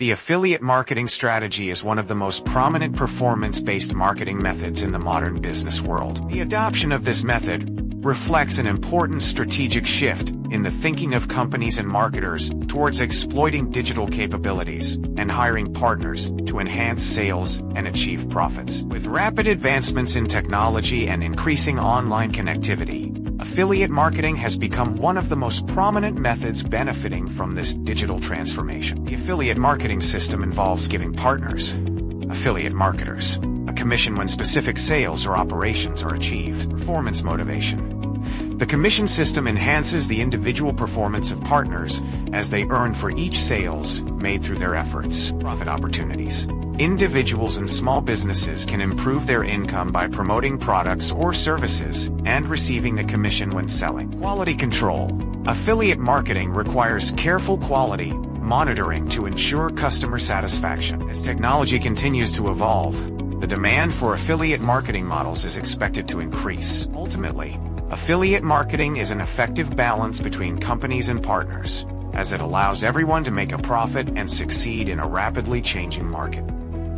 The affiliate marketing strategy is one of the most prominent performance-based marketing methods in the modern business world. The adoption of this method reflects an important strategic shift in the thinking of companies and marketers towards exploiting digital capabilities and hiring partners to enhance sales and achieve profits. With rapid advancements in technology and increasing online connectivity, affiliate marketing has become one of the most prominent methods benefiting from this digital transformation. The affiliate marketing system involves giving partners, affiliate marketers, a commission when specific sales or operations are achieved. Performance motivation. The commission system enhances the individual performance of partners as they earn for each sales made through their efforts. Profit opportunities. Individuals and small businesses can improve their income by promoting products or services and receiving a commission when selling. Quality control. Affiliate marketing requires careful quality monitoring to ensure customer satisfaction. As technology continues to evolve, the demand for affiliate marketing models is expected to increase. Ultimately, affiliate marketing is an effective balance between companies and partners, as it allows everyone to make a profit and succeed in a rapidly changing market.